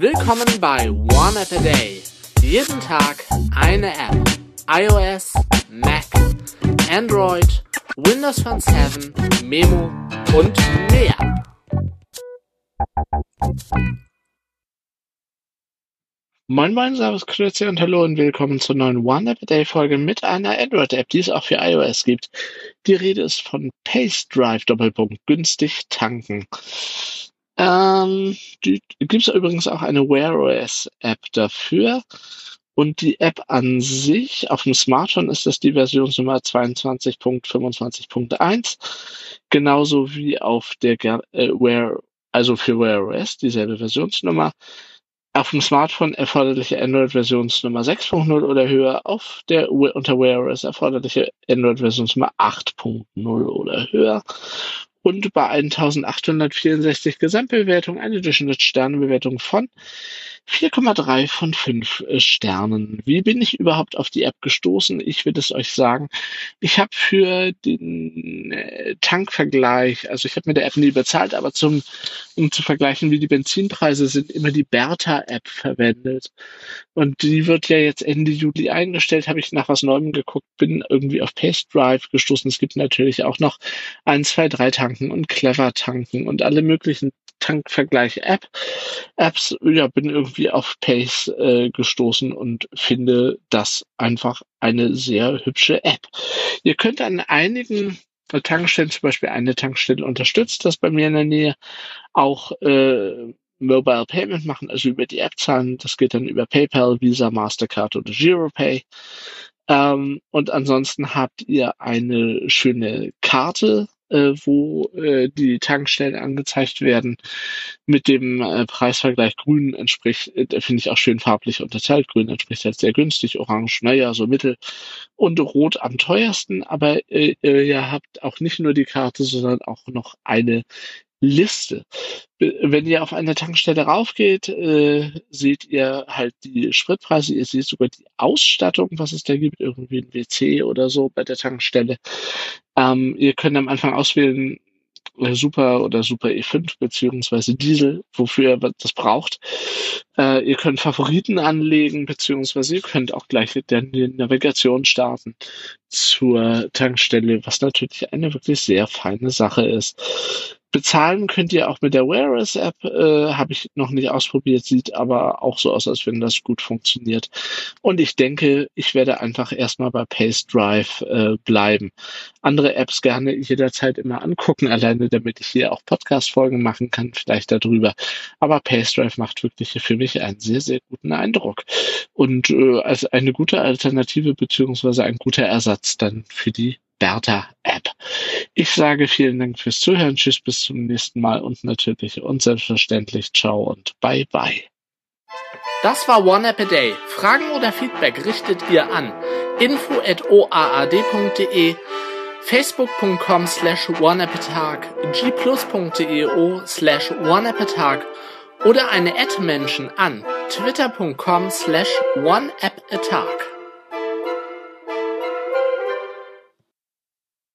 Willkommen bei One App a Day. Jeden Tag eine App. iOS, Mac, Android, Windows Phone 7, Memo und mehr. Moin Moin, Servus, Grüezi und Hallo und willkommen zur neuen One App a Day Folge mit einer Android-App, die es auch für iOS gibt. Die Rede ist von Pace Drive Doppelpunkt günstig tanken. Ähm, gibt es übrigens auch eine Wear OS App dafür. Und die App an sich, auf dem Smartphone ist das die Versionsnummer 22.25.1, genauso wie auf der äh, Wear, also für Wear OS dieselbe Versionsnummer auf dem Smartphone erforderliche Android-Versionsnummer 6.0 oder höher, auf der unter Wear OS erforderliche Android-Versionsnummer 8.0 oder höher. Und bei 1864 Gesamtbewertung eine Durchschnittssternebewertung von 4,3 von 5 äh, Sternen. Wie bin ich überhaupt auf die App gestoßen? Ich will es euch sagen. Ich habe für den äh, Tankvergleich, also ich habe mit der App nie bezahlt, aber zum, um zu vergleichen, wie die Benzinpreise sind, immer die Bertha-App verwendet. Und die wird ja jetzt Ende Juli eingestellt, habe ich nach was Neuem geguckt, bin irgendwie auf Pace Drive gestoßen. Es gibt natürlich auch noch 1, 2, 3 Tanken und Clever Tanken und alle möglichen Tankvergleich-App. Apps, ja, bin irgendwie auf Pace äh, gestoßen und finde das einfach eine sehr hübsche App. Ihr könnt an einigen Tankstellen, zum Beispiel eine Tankstelle unterstützt das bei mir in der Nähe, auch äh, Mobile Payment machen, also über die App zahlen. Das geht dann über PayPal, Visa, Mastercard oder GiroPay. Ähm, und ansonsten habt ihr eine schöne Karte äh, wo äh, die Tankstellen angezeigt werden mit dem äh, Preisvergleich Grün entspricht, äh, finde ich auch schön farblich unterteilt. Grün entspricht halt sehr günstig, Orange, naja, so mittel und Rot am teuersten, aber äh, ihr habt auch nicht nur die Karte, sondern auch noch eine Liste. Wenn ihr auf eine Tankstelle raufgeht, äh, seht ihr halt die Spritpreise, ihr seht sogar die Ausstattung, was es da gibt, irgendwie ein WC oder so bei der Tankstelle. Ähm, ihr könnt am Anfang auswählen, äh, Super oder Super E5 beziehungsweise Diesel, wofür ihr das braucht. Äh, ihr könnt Favoriten anlegen, beziehungsweise ihr könnt auch gleich dann die Navigation starten zur Tankstelle, was natürlich eine wirklich sehr feine Sache ist. Bezahlen könnt ihr auch mit der Wear OS App, äh, habe ich noch nicht ausprobiert, sieht aber auch so aus, als wenn das gut funktioniert. Und ich denke, ich werde einfach erstmal bei Pace Drive äh, bleiben. Andere Apps gerne jederzeit immer angucken, alleine damit ich hier auch Podcast-Folgen machen kann, vielleicht darüber. Aber Pace Drive macht wirklich für mich einen sehr, sehr guten Eindruck. Und äh, als eine gute Alternative beziehungsweise ein guter Ersatz dann für die Bertha-App. Ich sage vielen Dank fürs Zuhören. Tschüss, bis zum nächsten Mal und natürlich und selbstverständlich ciao und bye bye. Das war One App a Day. Fragen oder Feedback richtet ihr an info@oaad.de, facebook.com slash oneappatag, gplus.eo slash oneappatag oder eine Ad-Menschen an twitter.com slash oneappatag.